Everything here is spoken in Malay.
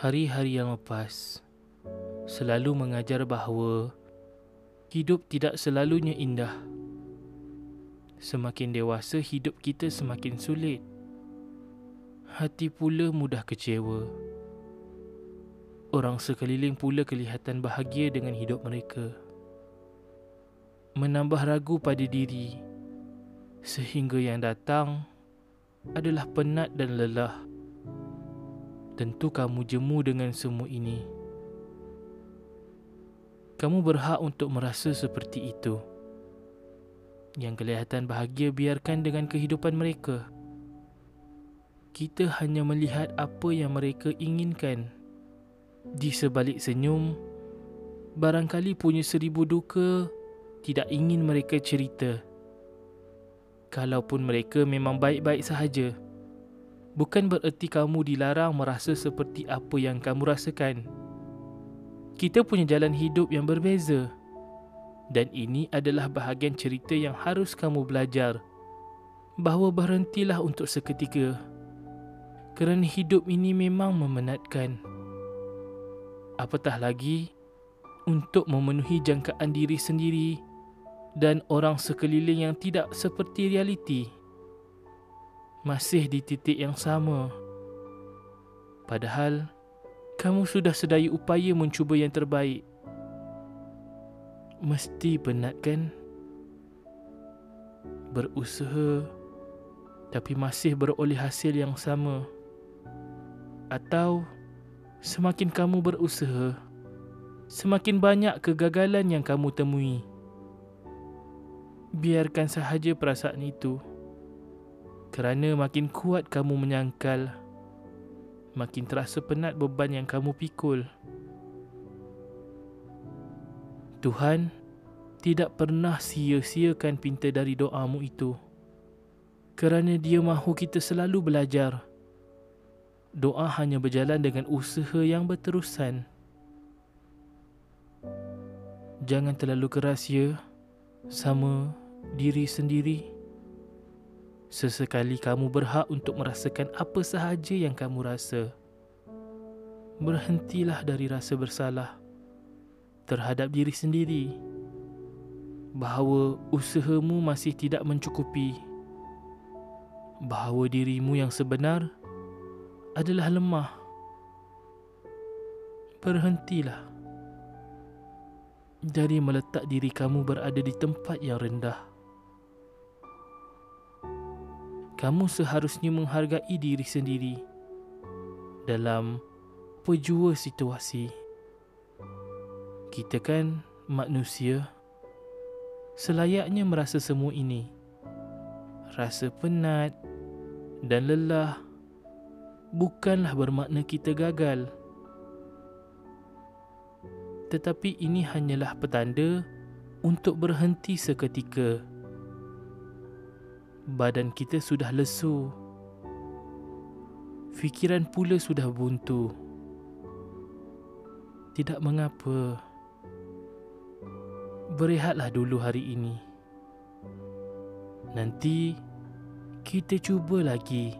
Hari-hari yang lepas selalu mengajar bahawa hidup tidak selalunya indah. Semakin dewasa hidup kita semakin sulit. Hati pula mudah kecewa. Orang sekeliling pula kelihatan bahagia dengan hidup mereka. Menambah ragu pada diri sehingga yang datang adalah penat dan lelah. Tentu kamu jemu dengan semua ini. Kamu berhak untuk merasa seperti itu. Yang kelihatan bahagia biarkan dengan kehidupan mereka. Kita hanya melihat apa yang mereka inginkan di sebalik senyum, barangkali punya seribu duka tidak ingin mereka cerita. Kalaupun mereka memang baik-baik sahaja, bukan bererti kamu dilarang merasa seperti apa yang kamu rasakan. Kita punya jalan hidup yang berbeza. Dan ini adalah bahagian cerita yang harus kamu belajar. Bahawa berhentilah untuk seketika. Kerana hidup ini memang memenatkan apatah lagi untuk memenuhi jangkaan diri sendiri dan orang sekeliling yang tidak seperti realiti masih di titik yang sama padahal kamu sudah sedaya upaya mencuba yang terbaik mesti penat kan berusaha tapi masih beroleh hasil yang sama atau Semakin kamu berusaha, semakin banyak kegagalan yang kamu temui. Biarkan sahaja perasaan itu. Kerana makin kuat kamu menyangkal, makin terasa penat beban yang kamu pikul. Tuhan tidak pernah sia-siakan pinta dari doamu itu. Kerana dia mahu kita selalu belajar doa hanya berjalan dengan usaha yang berterusan. Jangan terlalu keras ya, sama diri sendiri. Sesekali kamu berhak untuk merasakan apa sahaja yang kamu rasa. Berhentilah dari rasa bersalah terhadap diri sendiri. Bahawa usahamu masih tidak mencukupi. Bahawa dirimu yang sebenar adalah lemah. Berhentilah dari meletak diri kamu berada di tempat yang rendah. Kamu seharusnya menghargai diri sendiri dalam pejua situasi. Kita kan manusia selayaknya merasa semua ini. Rasa penat dan lelah bukanlah bermakna kita gagal. Tetapi ini hanyalah petanda untuk berhenti seketika. Badan kita sudah lesu. Fikiran pula sudah buntu. Tidak mengapa. Berehatlah dulu hari ini. Nanti kita cuba lagi.